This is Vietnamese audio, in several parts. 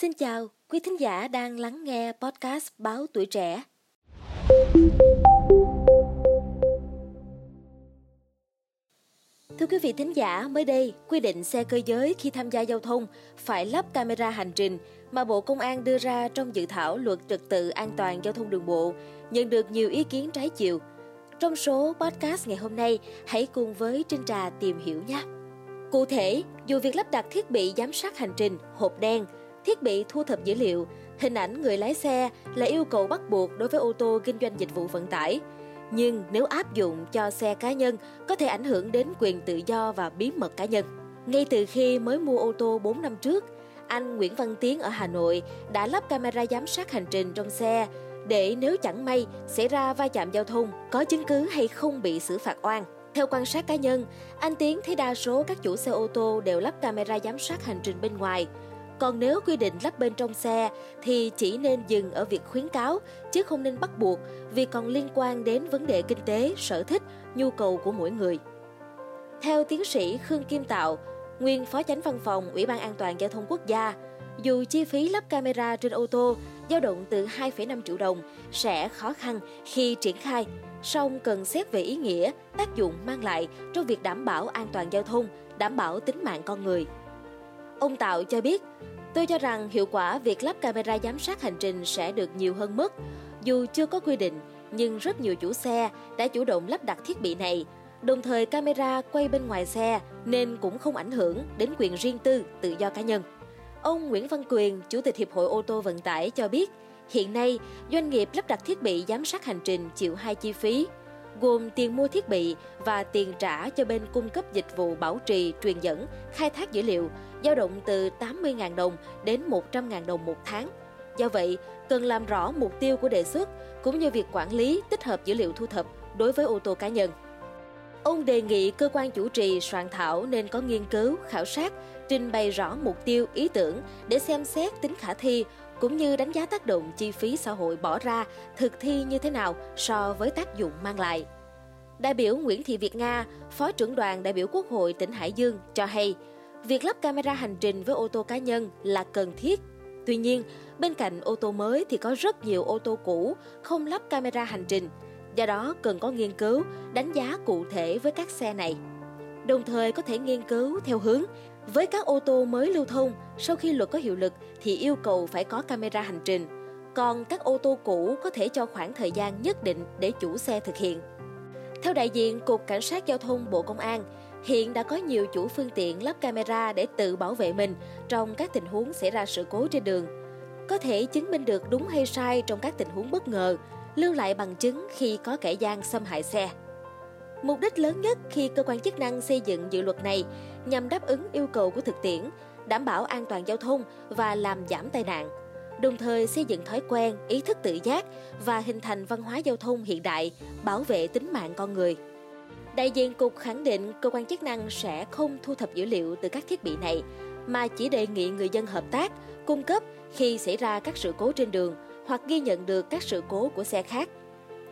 Xin chào, quý thính giả đang lắng nghe podcast Báo Tuổi Trẻ. Thưa quý vị thính giả, mới đây, quy định xe cơ giới khi tham gia giao thông phải lắp camera hành trình mà Bộ Công an đưa ra trong dự thảo luật trật tự an toàn giao thông đường bộ nhận được nhiều ý kiến trái chiều. Trong số podcast ngày hôm nay, hãy cùng với Trinh Trà tìm hiểu nhé. Cụ thể, dù việc lắp đặt thiết bị giám sát hành trình, hộp đen, thiết bị thu thập dữ liệu, hình ảnh người lái xe là yêu cầu bắt buộc đối với ô tô kinh doanh dịch vụ vận tải. Nhưng nếu áp dụng cho xe cá nhân có thể ảnh hưởng đến quyền tự do và bí mật cá nhân. Ngay từ khi mới mua ô tô 4 năm trước, anh Nguyễn Văn Tiến ở Hà Nội đã lắp camera giám sát hành trình trong xe để nếu chẳng may xảy ra va chạm giao thông, có chứng cứ hay không bị xử phạt oan. Theo quan sát cá nhân, anh Tiến thấy đa số các chủ xe ô tô đều lắp camera giám sát hành trình bên ngoài. Còn nếu quy định lắp bên trong xe thì chỉ nên dừng ở việc khuyến cáo chứ không nên bắt buộc vì còn liên quan đến vấn đề kinh tế, sở thích, nhu cầu của mỗi người. Theo tiến sĩ Khương Kim Tạo, nguyên phó chánh văn phòng Ủy ban An toàn Giao thông Quốc gia, dù chi phí lắp camera trên ô tô dao động từ 2,5 triệu đồng sẽ khó khăn khi triển khai, song cần xét về ý nghĩa, tác dụng mang lại trong việc đảm bảo an toàn giao thông, đảm bảo tính mạng con người. Ông Tạo cho biết, tôi cho rằng hiệu quả việc lắp camera giám sát hành trình sẽ được nhiều hơn mức. Dù chưa có quy định, nhưng rất nhiều chủ xe đã chủ động lắp đặt thiết bị này. Đồng thời camera quay bên ngoài xe nên cũng không ảnh hưởng đến quyền riêng tư, tự do cá nhân. Ông Nguyễn Văn Quyền, Chủ tịch Hiệp hội ô tô vận tải cho biết, hiện nay doanh nghiệp lắp đặt thiết bị giám sát hành trình chịu hai chi phí, gồm tiền mua thiết bị và tiền trả cho bên cung cấp dịch vụ bảo trì, truyền dẫn, khai thác dữ liệu, dao động từ 80.000 đồng đến 100.000 đồng một tháng. Do vậy, cần làm rõ mục tiêu của đề xuất cũng như việc quản lý tích hợp dữ liệu thu thập đối với ô tô cá nhân. Ông đề nghị cơ quan chủ trì soạn thảo nên có nghiên cứu, khảo sát, trình bày rõ mục tiêu, ý tưởng để xem xét tính khả thi cũng như đánh giá tác động chi phí xã hội bỏ ra thực thi như thế nào so với tác dụng mang lại. Đại biểu Nguyễn Thị Việt Nga, Phó trưởng đoàn đại biểu Quốc hội tỉnh Hải Dương cho hay, việc lắp camera hành trình với ô tô cá nhân là cần thiết. Tuy nhiên, bên cạnh ô tô mới thì có rất nhiều ô tô cũ không lắp camera hành trình, do đó cần có nghiên cứu, đánh giá cụ thể với các xe này. Đồng thời có thể nghiên cứu theo hướng với các ô tô mới lưu thông, sau khi luật có hiệu lực thì yêu cầu phải có camera hành trình. Còn các ô tô cũ có thể cho khoảng thời gian nhất định để chủ xe thực hiện. Theo đại diện Cục Cảnh sát Giao thông Bộ Công an, hiện đã có nhiều chủ phương tiện lắp camera để tự bảo vệ mình trong các tình huống xảy ra sự cố trên đường. Có thể chứng minh được đúng hay sai trong các tình huống bất ngờ, lưu lại bằng chứng khi có kẻ gian xâm hại xe. Mục đích lớn nhất khi cơ quan chức năng xây dựng dự luật này nhằm đáp ứng yêu cầu của thực tiễn, đảm bảo an toàn giao thông và làm giảm tai nạn, đồng thời xây dựng thói quen, ý thức tự giác và hình thành văn hóa giao thông hiện đại, bảo vệ tính mạng con người. Đại diện cục khẳng định cơ quan chức năng sẽ không thu thập dữ liệu từ các thiết bị này, mà chỉ đề nghị người dân hợp tác, cung cấp khi xảy ra các sự cố trên đường hoặc ghi nhận được các sự cố của xe khác.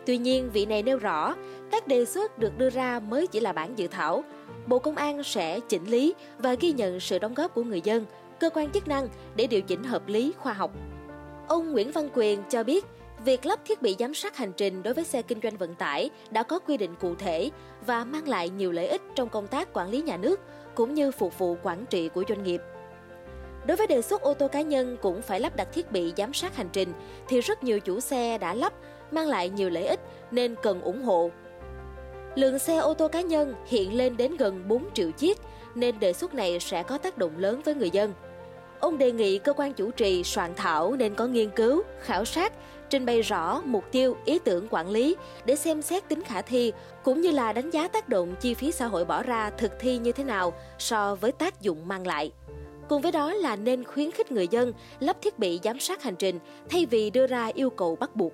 Tuy nhiên, vị này nêu rõ, các đề xuất được đưa ra mới chỉ là bản dự thảo. Bộ Công an sẽ chỉnh lý và ghi nhận sự đóng góp của người dân, cơ quan chức năng để điều chỉnh hợp lý khoa học. Ông Nguyễn Văn Quyền cho biết, việc lắp thiết bị giám sát hành trình đối với xe kinh doanh vận tải đã có quy định cụ thể và mang lại nhiều lợi ích trong công tác quản lý nhà nước cũng như phục vụ quản trị của doanh nghiệp. Đối với đề xuất ô tô cá nhân cũng phải lắp đặt thiết bị giám sát hành trình thì rất nhiều chủ xe đã lắp mang lại nhiều lợi ích nên cần ủng hộ. Lượng xe ô tô cá nhân hiện lên đến gần 4 triệu chiếc nên đề xuất này sẽ có tác động lớn với người dân. Ông đề nghị cơ quan chủ trì soạn thảo nên có nghiên cứu, khảo sát, trình bày rõ mục tiêu, ý tưởng quản lý để xem xét tính khả thi cũng như là đánh giá tác động chi phí xã hội bỏ ra thực thi như thế nào so với tác dụng mang lại. Cùng với đó là nên khuyến khích người dân lắp thiết bị giám sát hành trình thay vì đưa ra yêu cầu bắt buộc.